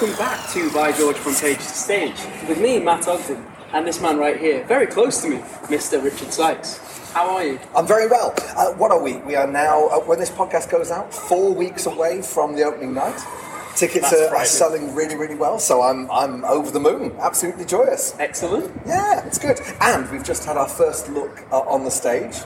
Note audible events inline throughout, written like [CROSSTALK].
welcome back to By George from Page to Stage with me, Matt Ogden, and this man right here, very close to me, Mr. Richard Sykes. How are you? I'm very well. Uh, what are we? We are now, uh, when this podcast goes out, four weeks away from the opening night. Tickets are, are selling really, really well, so I'm I'm over the moon. Absolutely joyous. Excellent. Yeah, it's good. And we've just had our first look uh, on the stage.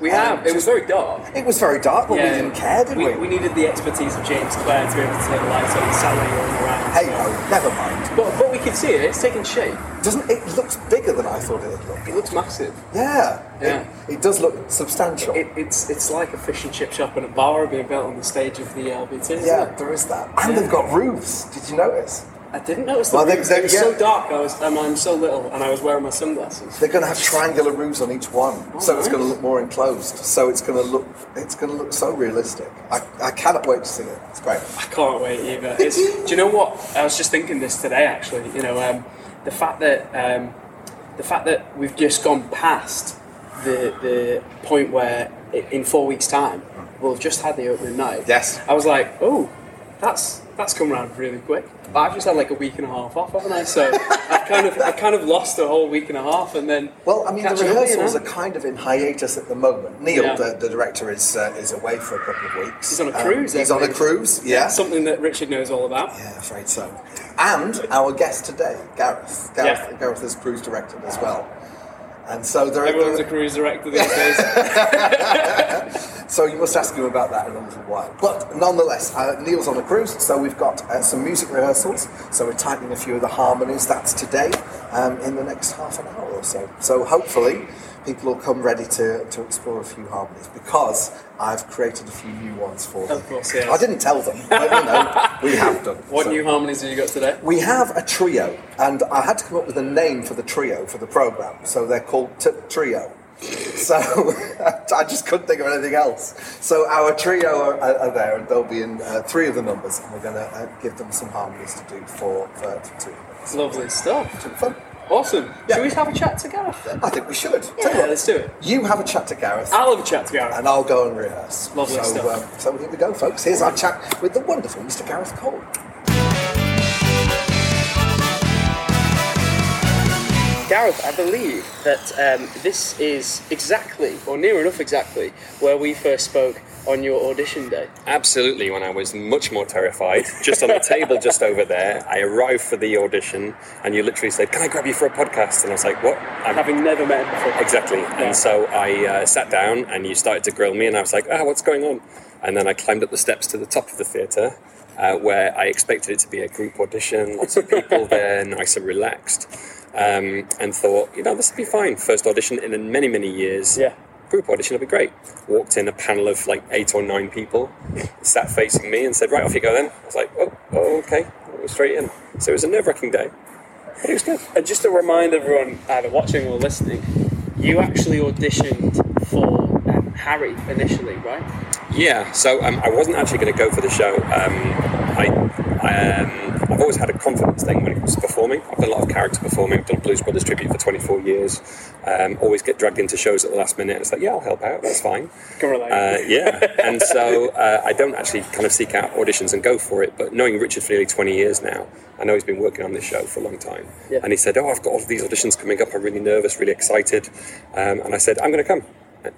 We Um, have. It was very dark. It was very dark, but we didn't care, did we? we? needed the expertise of James Clare to be able to take the lights on Sally rolling around. Hey, no, never mind. But, but we can see it. It's taking shape. Doesn't it looks bigger than I thought it'd look? It looks massive. Yeah, Yeah. It, it does look substantial. It, it's it's like a fish and chip shop and a bar being built on the stage of the LBT. yeah, it? there is that, and they've got roofs. Did you notice? I didn't notice the Well, they- roofs. they- It was yeah. so dark. I was and I'm so little, and I was wearing my sunglasses. They're going to have triangular roofs on each one, so it's going to look more enclosed. So it's going to look it's going to look so realistic. I, I cannot wait to see it. It's great. I can't wait either. It's, do you know what? I was just thinking this today. Actually, you know, um, the fact that um, the fact that we've just gone past the the point where in four weeks' time we'll have just had the opening night. Yes. I was like, oh, that's that's come around really quick. But I've just had like a week and a half off, haven't I? So I've kind of I kind of lost a whole week and a half, and then Well, I mean, the catching up, you rehearsals are kind of in hiatus at the moment. Neil, Yeah. the, the director, is uh, is away for a couple of weeks. He's on a Um, cruise, he's on a cruise. Yeah. something that Richard knows all about. Yeah, afraid so. And our guest today, Gareth. Gareth, Yeah. Gareth is cruise directed as well. And so there, Everyone's a cruise director these days. [LAUGHS] [LAUGHS] So you must ask him about that in a little while. But nonetheless, uh, Neil's on a cruise, so we've got uh, some music rehearsals. So we're tightening a few of the harmonies. That's today, um, in the next half an hour or so. So hopefully, people will come ready to, to explore a few harmonies because I've created a few new ones for them. Of course, yes. I didn't tell them, but you know, we have done. What So- new harmonies have you got today? we have a trio, and I had to come up with a name for the trio for the program, so they're called t- Trio. So [LAUGHS] I just couldn't think of anything else. So our trio are, are there, and they'll be in uh, three of the numbers, and we're going to uh, give them some harmonies to do for, for, for two numbers. Lovely stuff. Be fun. Awesome. Yeah. Should we have a chat to Gareth then? I think we should. Tell you Yeah, what, let's do it. you have a chat to Gareth, I'll have a chat to Gareth. and I'll go and rehearse. Lovely so, stuff. Um, so here we go, folks. Here's our chat with the wonderful Mr. Gareth Cole. Gareth, I believe that um, this is exactly, or near enough exactly, where we first spoke on your audition day. Absolutely, when I was much more terrified, just on the table just over there, I arrived for the audition, and you literally said, "Can I grab you for a podcast?" And I was like, "What?" I'm Having never met before. exactly. Yeah. And so I uh, sat down, and you started to grill me, and I was like, "Ah, what's going on?" And then I climbed up the steps to the top of the theatre, uh, where I expected it to be a group audition, lots of people [LAUGHS] there, nice and relaxed, um, and thought, you know, this will be fine. First audition in many many years Yeah. group audition will be great. Walked in a panel of like eight or nine people, sat facing me and said, right, off you go then. I was like, oh, oh okay, straight in. So it was a nerve wracking day, but it was good. And just to remind everyone, either watching or listening, you actually auditioned for um, Harry initially, right? Yeah, so um, I wasn't actually going to go for the show. Um, I, I, um, I've always had a confidence thing when it comes to performing. I've done a lot of character performing. I've done Blues Brothers tribute for 24 years. Um, always get dragged into shows at the last minute. It's like, yeah, I'll help out. That's fine. Uh, yeah, and so uh, I don't actually kind of seek out auditions and go for it. But knowing Richard for nearly 20 years now, I know he's been working on this show for a long time. Yeah. And he said, "Oh, I've got all of these auditions coming up. I'm really nervous, really excited." Um, and I said, "I'm going to come."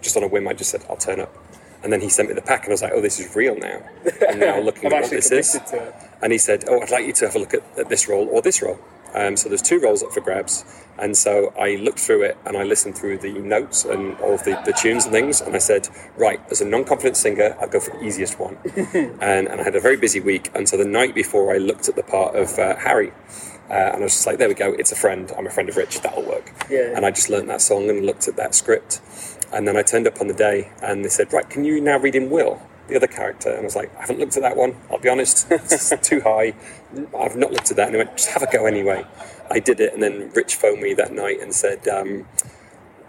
Just on a whim, I just said, "I'll turn up." And then he sent me the pack, and I was like, "Oh, this is real now." And now [LAUGHS] looking at what this is, committed to it. and he said, "Oh, I'd like you to have a look at, at this role or this role." Um, so there's two roles up for grabs, and so I looked through it and I listened through the notes and all of the, the tunes and things, and I said, "Right, as a non-confident singer, I'll go for the easiest one." [LAUGHS] and, and I had a very busy week, and so the night before, I looked at the part of uh, Harry. Uh, and I was just like, there we go, it's a friend. I'm a friend of Rich, that'll work. Yeah. And I just learned that song and looked at that script. And then I turned up on the day and they said, right, can you now read in Will, the other character? And I was like, I haven't looked at that one, I'll be honest. [LAUGHS] It's too high. I've not looked at that. And they went, just have a go anyway. I did it. And then Rich phoned me that night and said, um,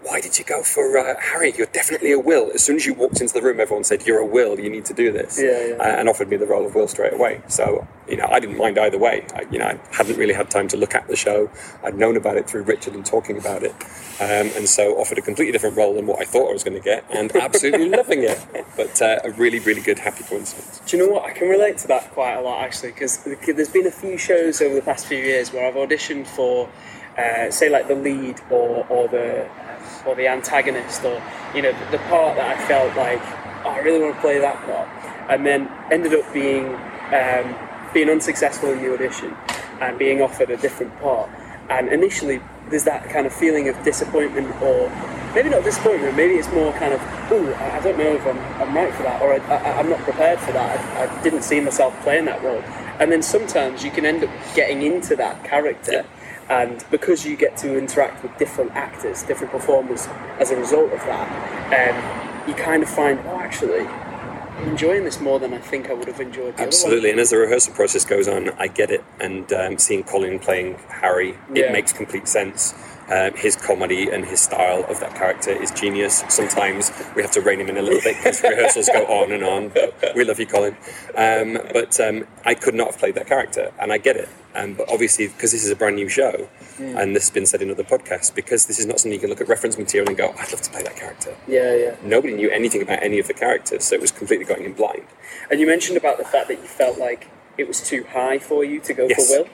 why did you go for uh, Harry? You're definitely a Will. As soon as you walked into the room, everyone said, You're a Will, you need to do this. Yeah, yeah. Uh, and offered me the role of Will straight away. So, you know, I didn't mind either way. I, you know, I hadn't really had time to look at the show. I'd known about it through Richard and talking about it. Um, and so offered a completely different role than what I thought I was going to get and absolutely [LAUGHS] loving it. But uh, a really, really good, happy coincidence. Do you know what? I can relate to that quite a lot actually, because there's been a few shows over the past few years where I've auditioned for, uh, say, like the lead or, or the or the antagonist, or you know, the, part that I felt like, oh, I really want to play that part, and then ended up being um, being unsuccessful in the audition and being offered a different part. And initially, there's that kind of feeling of disappointment, or maybe not disappointment, maybe it's more kind of, oh, I don't know if I'm, I'm right for that, or I, I'm not prepared for that. I, I didn't see myself playing that role. And then sometimes you can end up getting into that character, and because you get to interact with different actors, different performers as a result of that, um, you kind of find, oh, actually, I'm enjoying this more than I think I would have enjoyed Absolutely, and as the rehearsal process goes on, I get it. And um, seeing Colin playing Harry, Yeah. it makes complete sense. Um, his comedy and his style of that character is genius. Sometimes we have to rein him in a little bit because [LAUGHS] rehearsals go on and on. But we love you, Colin. Um, but um, I could not have played that character, and I get it. Um, but obviously, because this is a brand new show, and this has been said in other podcasts, because this is not something you can look at reference material and go, "I'd love to play that character." Yeah, yeah. Nobody knew anything about any of the characters, so it was completely going in blind. And you mentioned about the fact that you felt like it was too high for you to go Yes. for Will.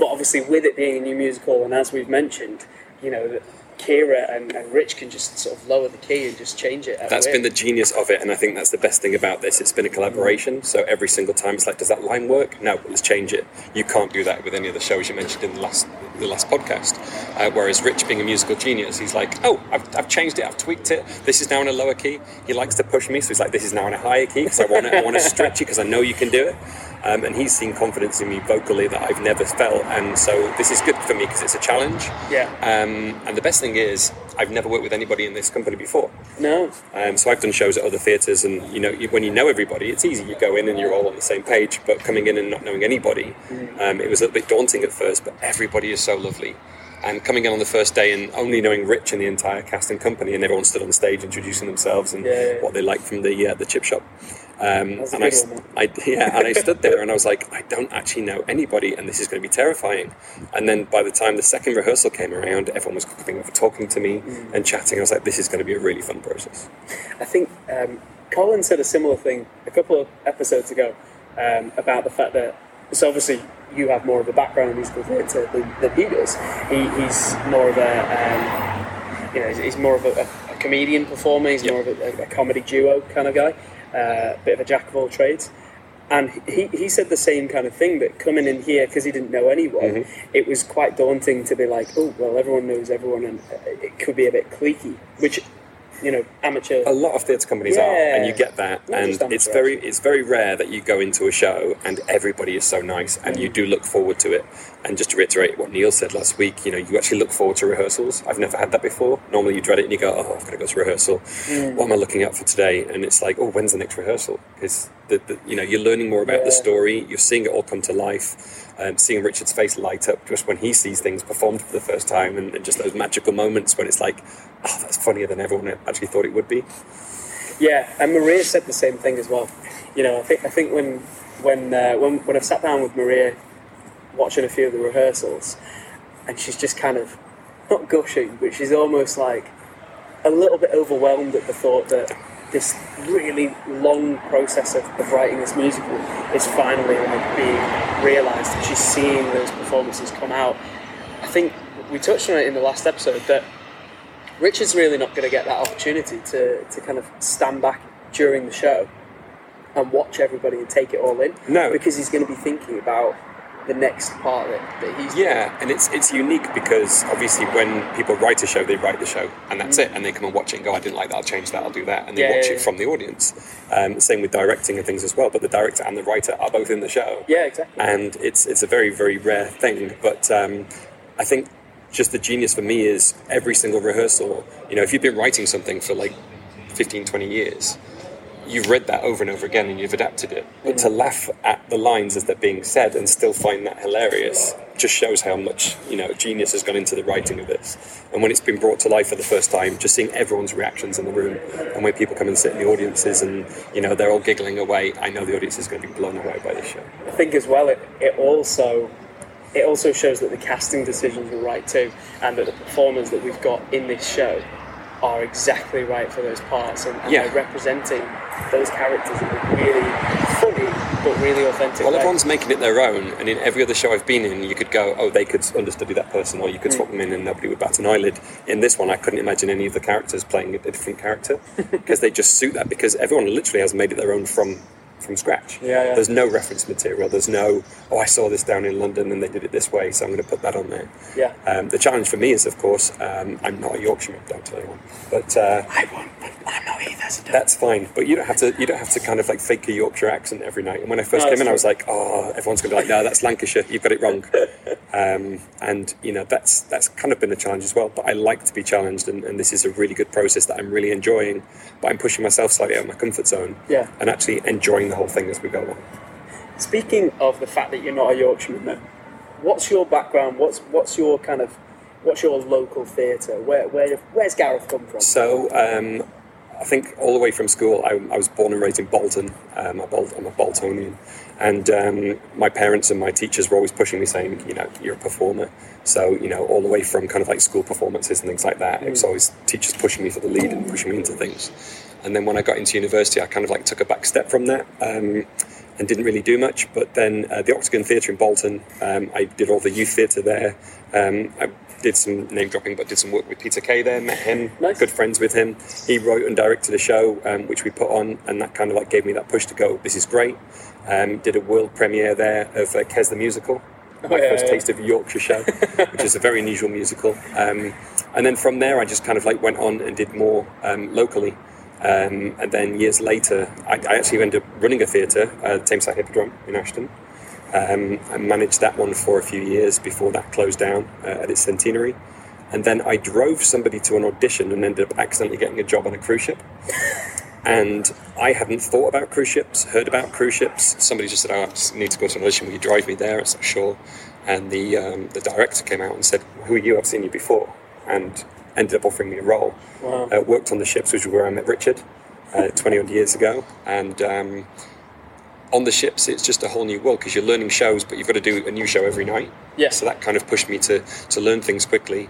But obviously, with it being a new musical, and as we've mentioned, you know, that Kira and, and Rich can just sort of lower the key and just change it. That's been the genius of it, and I think that's the best thing about this. It's been a collaboration, so every single time it's like, does that line work? No, let's change it. You can't do that with any of the shows you mentioned in the last the last podcast. Uh, whereas Rich, being a musical genius, he's like, oh, I've, I've changed it, I've tweaked it. This is now in a lower key. He likes to push me, so he's like, this is now in a higher key because I want to I want to stretch you because I know you can do it. Um, and he's seen confidence in me vocally that I've never felt, and so this is good for me because it's a challenge. Yeah. Um, and the best thing is, I've never worked with anybody in this company before. No. Um, so I've done shows at other theatres, and you know, you, when you know everybody, it's easy. You go in and you're all on the same page. But coming in and not knowing anybody, um, it was a little bit daunting at first. But everybody is so lovely. And coming in on the first day and only knowing Rich and the entire cast and company, and everyone stood on the stage introducing themselves and Yeah, yeah, yeah. what they like from the uh, the chip shop. Um, and I, one, I, yeah, and I stood there and I was like, I don't actually know anybody, and this is going to be terrifying. And then by the time the second rehearsal came around, everyone was coming over, talking to me Mm. and chatting. I was like, this is going to be a really fun process. I think um, Colin said a similar thing a couple of episodes ago um, about the fact that so obviously you have more of a background in musical theatre than, than he does. He, he's more of a um, you know he's, he's more of a, a comedian performer. He's Yep. more of a, a comedy duo kind of guy, uh, bit of a jack of all trades. And he, he said the same kind of thing that coming in here because he didn't know anyone, it was quite daunting to be like, oh well, everyone knows everyone, and it could be a bit cliquey, which you know amateur. a lot of theatre companies are, and you get that. Not and it's very it's very rare that you go into a show and everybody is so nice, and you do look forward to it. And just to reiterate what Neil said last week, you know, you actually look forward to rehearsals. I've never had that before. Normally, you dread it and you go, "Oh, I've got to go to rehearsal. Mm. What am I looking out for today?" And it's like, "Oh, when's the next rehearsal?" Because the, the, you know you're learning more about the story. You're seeing it all come to life. Um, seeing Richard's face light up just when he sees things performed for the first time, and, and just those magical moments when it's like, "Oh, that's funnier than everyone actually thought it would be." Yeah, and Maria said the same thing as well. You know, I think I think when when uh, when when I've sat down with Maria, watching a few of the rehearsals, and she's just kind of not gushing, but she's almost like a little bit overwhelmed at the thought that this really long process of, of writing this musical is finally like being realised, and she's seeing those performances come out. I think we touched on it in the last episode that Richard's really not going to get that opportunity to, to kind of stand back during the show and watch everybody and take it all in. No. Because he's going to be thinking about the next part that, that he's Yeah, and it's it's unique because obviously when people write a show, they write the show, and that's it. And they come and watch it and go, "I didn't like that. I'll change that. I'll do that." And they Yeah, watch yeah, it yeah. from the audience. Um, same with directing and things as well. But the director and the writer are both in the show. Yeah, exactly. And it's it's a very very rare thing. But um, I think just the genius for me is every single rehearsal. You know, if you've been writing something for like 15, 20 years, you've read that over and over again and you've adapted it. But to laugh at the lines as they're being said and still find that hilarious just shows how much you know genius has gone into the writing of this. And when it's been brought to life for the first time, just seeing everyone's reactions in the room, and when people come and sit in the audiences, and you know they're all giggling away, I know the audience is going to be blown away by this show. I think as well, it, it also it also shows that the casting decisions were right too, and that the performers that we've got in this show are exactly right for those parts, and, and Yeah. they're representing those characters in a really funny but really authentic Well, way. everyone's making it their own, and in every other show I've been in, you could go, oh, they could understudy that person, or you could hmm. swap them in and nobody would bat an eyelid. In this one, I couldn't imagine any of the characters playing a different character [LAUGHS] because they just suit that because everyone literally has made it their own from from scratch. Yeah, yeah. There's no reference material. There's no, oh, I saw this down in London and they did it this way, so I'm going to put that on there. Yeah. Um, the challenge for me is, of course, um, I'm not a Yorkshireman, don't tell anyone, but. Uh, I won't. I'm not either. So that's fine, but you don't have to. You don't have to kind of like fake a Yorkshire accent every night. And when I first No, came in, I was like, "Oh, everyone's going to be like, no, that's Lancashire. You've got it wrong." [LAUGHS] um, and you know, that's that's kind of been a challenge as well. But I like to be challenged, and, and this is a really good process that I'm really enjoying. But I'm pushing myself slightly out of my comfort zone, Yeah. and actually enjoying the whole thing as we go along. Speaking of the fact that you're not a Yorkshireman, then, what's your background? What's what's your kind of what's your local theatre? Where where where's Gareth come from? So um, I think all the way from school, I, I was born and raised in Bolton. Um, I'm, a Bol- I'm a Boltonian, and um, my parents and my teachers were always pushing me, saying, you know, you're a performer. So you know, all the way from kind of like school performances and things like that, it was always teachers pushing me for the lead and pushing me into things. And then when I got into university, I kind of like took a back step from that. Um, and didn't really do much. But then uh, the Octagon Theatre in Bolton, um, I did all the youth theatre there. Um, I did some name dropping, but did some work with Peter Kay there. Met him, Nice. good friends with him. He wrote and directed a show which which we put on, and that kind of like gave me that push to go. This is great. Um, did a world premiere there of uh, Kes the musical. My yeah, first yeah. taste of a Yorkshire show, [LAUGHS] which is a very unusual musical. Um, and then from there, I just kind of like went on and did more um, locally. Um, and then years later, I, I actually ended up running a theatre, uh, Tameside Hippodrome in Ashton. Um, I managed that one for a few years before that closed down uh, at its centenary. And then I drove somebody to an audition and ended up accidentally getting a job on a cruise ship. And I hadn't thought about cruise ships, heard about cruise ships. Somebody just said, "Oh, I just need to go to an audition. Will you drive me there?" I said, "Sure." And the um, the director came out and said, "Who are you? I've seen you before." And ended up offering me a role. Wow. Uh, worked on the ships, which is where I met Richard uh, [LAUGHS] 20 odd years ago. And um, on the ships, it's just a whole new world because you're learning shows, but you've got to do a new show every night. Yeah. So that kind of pushed me to, to learn things quickly.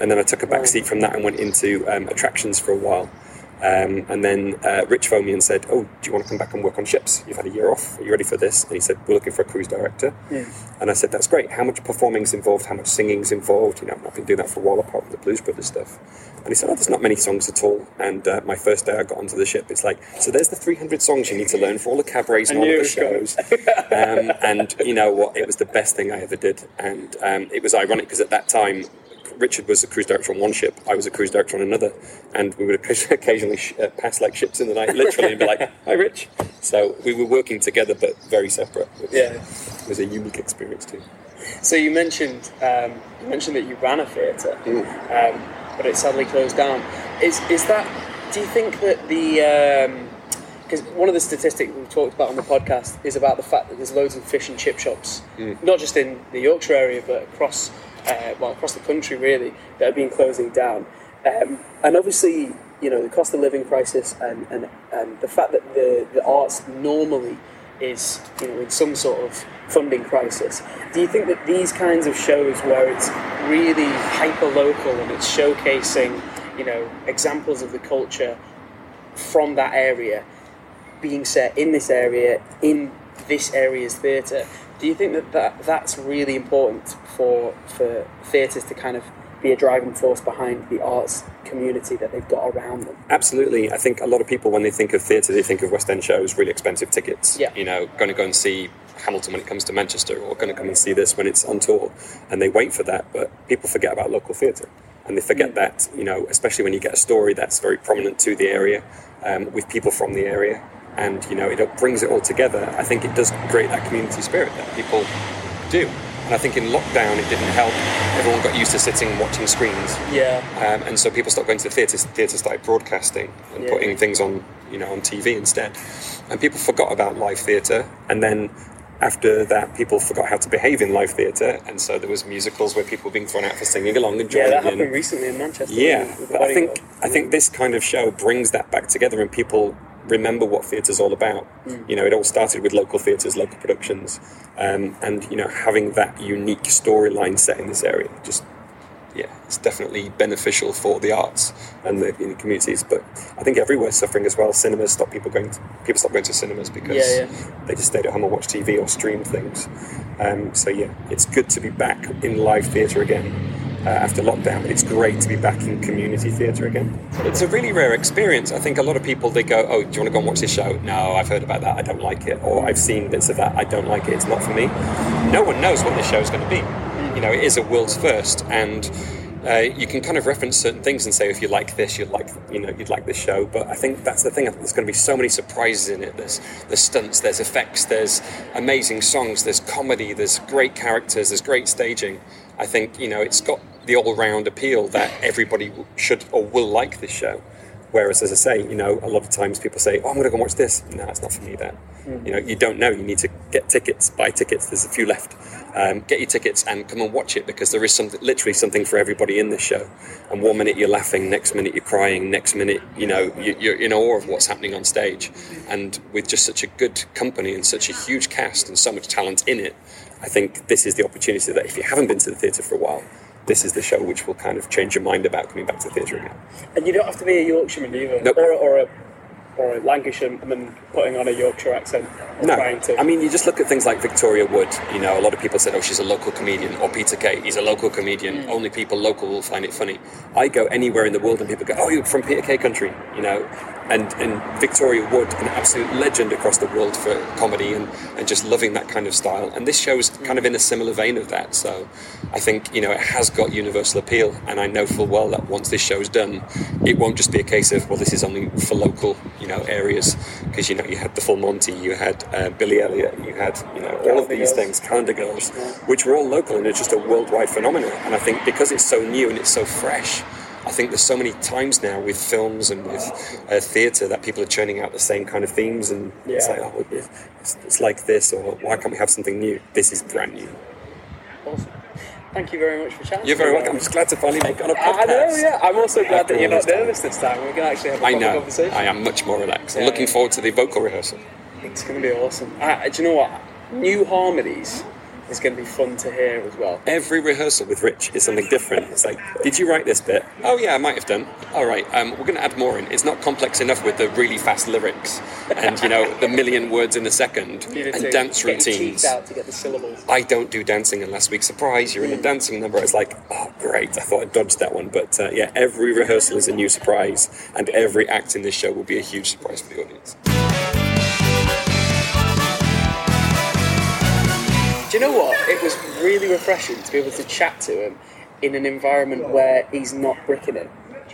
And then I took a back seat from that and went into um, attractions for a while. Um, and then uh, Rich phoned me and said, "Oh, do you want to come back and work on ships? You've had a year off. Are you ready for this?" And he said, "We're looking for a cruise director." And I said, "That's great. How much performing's involved? How much singing's involved? You know, I've been doing that for a while, apart from the Blues Brothers stuff." And he said, "Oh, there's not many songs at all." And uh, my first day I got onto the ship, it's like, so there's the 300 songs you need to learn for all the cabarets and all the shows. um, and you know what? It was the best thing I ever did. And um, it was ironic because at that time, Richard was a cruise director on one ship, I was a cruise director on another, and we would [LAUGHS] occasionally sh- uh, pass like ships in the night, literally, and be like, [LAUGHS] "Hi, Rich." So we were working together, but very separate. Yeah. was a unique experience too. So you mentioned um, you mentioned that you ran a theatre, um, but it sadly closed down. Is is that? Do you think that the because one of the statistics we've talked about on the podcast is about the fact that there's loads of fish and chip shops, Mm. not just in the Yorkshire area, but across uh, well across the country really that have been closing down. Um, and obviously, you know, the cost of living crisis and, and, and the fact that the, the arts normally is, you know, in some sort of funding crisis. Do you think that these kinds of shows where it's really hyper local and it's showcasing, you know, examples of the culture from that area being set in this area in this area's theatre. Do you think that, that that's really important for for theatres to kind of be a driving force behind the arts community that they've got around them? Absolutely. I think a lot of people, when they think of theatre, they think of West End shows, really expensive tickets. Yeah. You know, going to go and see Hamilton when it comes to Manchester, or going to come and see this when it's on tour, and they wait for that. But people forget about local theatre, and they forget that you know, especially when you get a story that's very prominent to the area, um, with people from the area, and you know, it brings it all together. I think it does create that community spirit that people do. And I think in lockdown it didn't help. Everyone got used to sitting and watching screens. Yeah. Um, and so people stopped going to the theatres. Theatres started broadcasting and Yeah. putting things on, you know, on TV instead. And people forgot about live theatre. And then after that, people forgot how to behave in live theatre, and so there was musicals where people were being thrown out for singing along and Yeah, joining that in. happened recently in Manchester. Yeah, but I think Club. I think this kind of show brings that back together, and people remember what theatre's all about. Mm. You know, it all started with local theatres, local productions, um, and you know, having that unique storyline set in this area just. Yeah, it's definitely beneficial for the arts and the, the communities, but I think everywhere's suffering as well. Cinemas stop people going. To, people stop going to cinemas because Yeah, yeah. they just stayed at home and watched TV or streamed things. Um, so yeah, it's good to be back in live theatre again uh, after lockdown. It's great to be back in community theatre again. It's a really rare experience. I think a lot of people they go, "Oh, do you want to go and watch this show?" No, I've heard about that. I don't like it, or I've seen bits of that. I don't like it. It's not for me. No one knows what this show is going to be. You know, it is a world's first, and uh, you can kind of reference certain things and say if you like this, you'd like you know you'd like this show. But I think that's the thing. There's going to be so many surprises in it. There's there's stunts, there's effects, there's amazing songs, there's comedy, there's great characters, there's great staging. I think you know it's got the all-round appeal that everybody should or will like this show. Whereas, as I say, you know, a lot of times people say, "Oh, I'm going to go and watch this." No, it's not for me. That you know, you don't know. You need to get tickets, buy tickets. There's a few left. Um, get your tickets and come and watch it because there is something, literally something for everybody in this show. And one minute you're laughing, next minute you're crying, next minute, you know, you, you're in awe of what's happening on stage. And with just such a good company and such a huge cast and so much talent in it, I think this is the opportunity that if you haven't been to the theatre for a while, this is the show which will kind of change your mind about coming back to theatre again. And you don't have to be a Yorkshireman either, Nope. or, or a or a Lancashireman putting on a Yorkshire accent. No, trying to. I mean, you just look at things like Victoria Wood. You know, a lot of people said, "Oh, she's a local comedian," or Peter Kay, he's a local comedian. Mm. Only people local will find it funny. I go anywhere in the world, and people go, "Oh, you're from Peter Kay country," you know. And and Victoria Wood, an absolute legend across the world for comedy and, and just loving that kind of style. And this show is mm. kind of in a similar vein of that. So I think you know it has got universal appeal, and I know full well that once this show's done, it won't just be a case of well, this is only for local you know areas because you know you had the Full Monty, you had uh, Billy Elliot, you had you know all of these things, Calendar Girls, which were all local and it's just a worldwide phenomenon. And I think because it's so new and it's so fresh. I think there's so many times now with films and with uh, theatre that people are churning out the same kind of themes, and it's like, oh, it's, it's like this, or why can't we have something new? This is brand new. Awesome. Thank you very much for chatting. You're very welcome. I'm just glad to finally make on a podcast. I know, yeah. I'm also glad that you're not nervous this time. We can actually have a I know. conversation. I am much more relaxed. I'm Yeah, looking forward to the vocal rehearsal. It's going to be awesome. Uh, do you know what? New harmonies is going to be fun to hear as well. Every rehearsal with Rich is something different. It's like, did you write this bit? Oh yeah, I might have done. All right, um, we're going to add more in. It's not complex enough with the really fast lyrics and you know the million words in a second and dance routines. teeth out to get the syllables. I don't do dancing unless we surprise. You're in a dancing number. It's like, oh, great. I thought I dodged that one. But uh, yeah, every rehearsal is a new surprise, and every act in this show will be a huge surprise for the audience. Do you know what? It was really refreshing to be able to chat to him in an environment where he's not bricking it.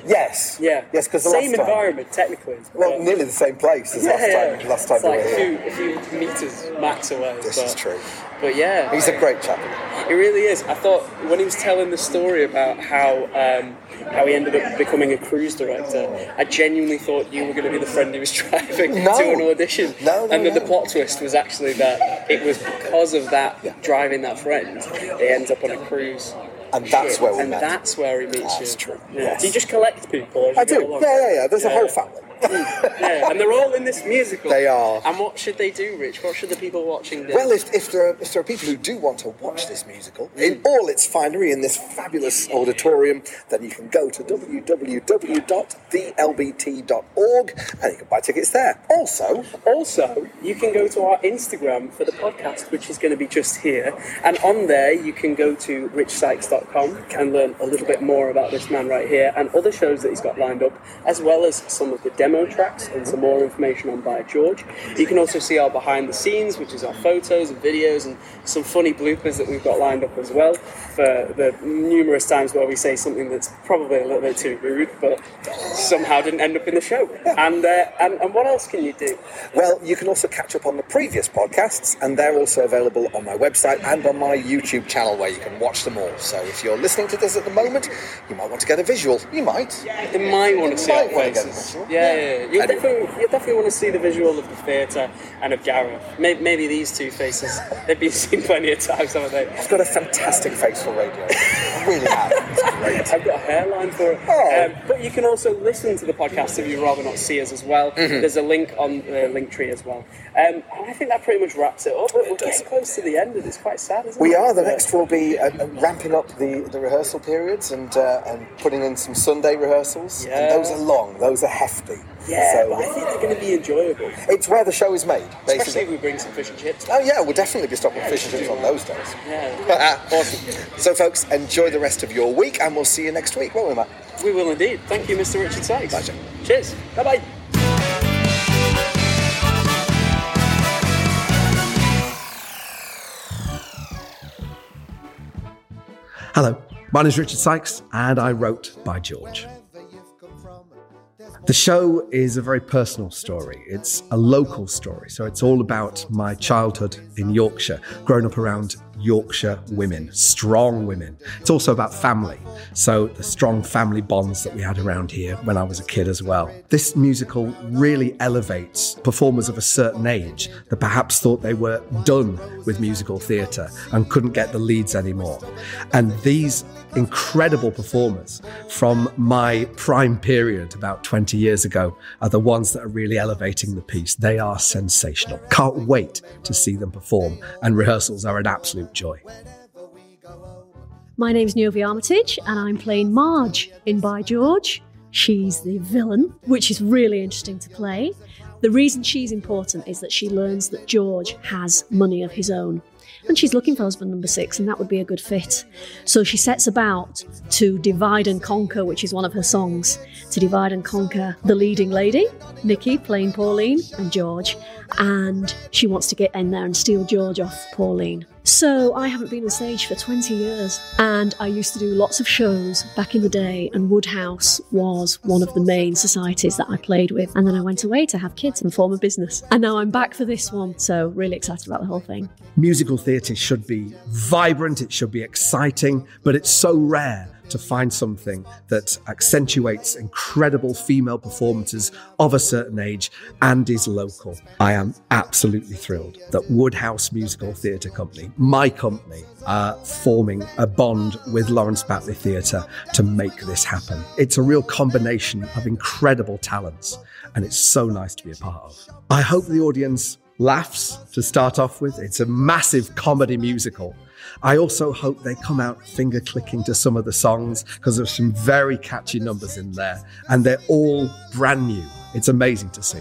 Yes. Yeah. Yes, because the same last time, environment technically. well, but- nearly the same place as Yeah, last time. yeah. Last time it's we like were a here. a few meters max away. This but, is true. But yeah, He's a great chap. It really is. I thought when he was telling the story about how um, how he ended up becoming a cruise director, I genuinely thought you were going to be the friend he was [LAUGHS] driving No. to an audition. No, no, and then the plot twist was actually that it was because of that driving that friend, he ends up on a cruise. And that's where we and met. that's where he meets That's you. true, Yeah. yes. Do you just collect people? I do. Yeah, yeah, yeah. There's a whole family. Yeah, and they're all in this musical. They are. And what should they do, Rich? What should the people watching do? Well, if, if, there are, if there are people who do want to watch this musical in mm. all its finery in this fabulous auditorium, then you can go to www.thelbt.org and you can buy tickets there. Also, Also, you can go to our Instagram for the podcast, which is going to be just here. And on there, you can go to richsykes.com and learn a little bit more about this man right here and other shows that he's got lined up, as well as some of the demo tracks and some more information on By George. You can also see our behind the scenes, which is our photos and videos and some funny bloopers that we've got lined up as well for the numerous times where we say something that's probably a little bit too rude, but somehow didn't end up in the show. And, uh, and, and what else can you do? well, you can also catch up on the previous podcasts, and they're also available on my website and on my YouTube channel where you can watch them all. So if you're listening to this at the moment, you might want to get a visual. You might. They might want to see our faces. it. Yeah, yeah, Yeah, you definitely, you definitely want to see the visual of the theatre and of Gareth. Maybe, maybe these two faces, [LAUGHS] they've been seen plenty of times, haven't they? I've got a fantastic face for radio. I really have. It's [LAUGHS] great. I've got a hairline for it. Oh. Um, but you can also listen to the podcast if you'd rather not see us as well. Mm-hmm. There's a link on the link tree as well. Um, and I think that pretty much wraps it up. We're, we're getting close to the end, and it's quite sad, isn't it? We are. The next will be uh, uh, ramping up the, the rehearsal periods and uh, and putting in some Sunday rehearsals. Yeah. And those are long. Those are hefty. Yeah, So, but I think they're going to be enjoyable. it's where the show is made, Especially if basically. we bring some fish and chips. Oh yeah, we'll definitely be stopping fish and chips on those days. Yeah, [LAUGHS] awesome. So, folks, enjoy the rest of your week, and we'll see you next week, won't we, Matt? we will indeed. Thank you, Mr. Richard Sykes. Pleasure. Cheers. Bye bye. Hello, my name is Richard Sykes, and I wrote by George. The show is a very personal story. It's a local story, so it's all about my childhood in Yorkshire, growing up around Yorkshire women, strong women. It's also about family, so the strong family bonds that we had around here when I was a kid as well. This musical really elevates performers of a certain age that perhaps thought they were done with musical theatre and couldn't get the leads anymore. And these incredible performers from my prime period about 20 years ago are the ones that are really elevating the piece. They are sensational. Can't wait to see them perform, and rehearsals are an absolute joy. My name's Novi Armitage, and I'm playing Marge in By George. She's the villain, which is really interesting to play. The reason she's important is that she learns that George has money of his own. And she's looking for husband number six, and that would be a good fit. So she sets about to divide and conquer, which is one of her songs, to divide and conquer the leading lady, Nikki, playing Pauline, and George. And she wants to get in there and steal George off Pauline. So I haven't been on stage for 20 years, and I used to do lots of shows back in the day, and Woodhouse was one of the main societies that I played with. And then I went away to have kids and form a business. And now I'm back for this one, so really excited about the whole thing. Musical theatre should be vibrant, it should be exciting, but it's so rare to find something that accentuates incredible female performances of a certain age and is local. I am absolutely thrilled that Woodhouse Musical Theatre Company, my company, are forming a bond with Lawrence Batley Theatre to make this happen. It's a real combination of incredible talents, and it's so nice to be a part of. I hope the audience laughs to start off with. It's a massive comedy musical. I also hope they come out finger clicking to some of the songs because there's some very catchy numbers in there and they're all brand new. It's amazing to see.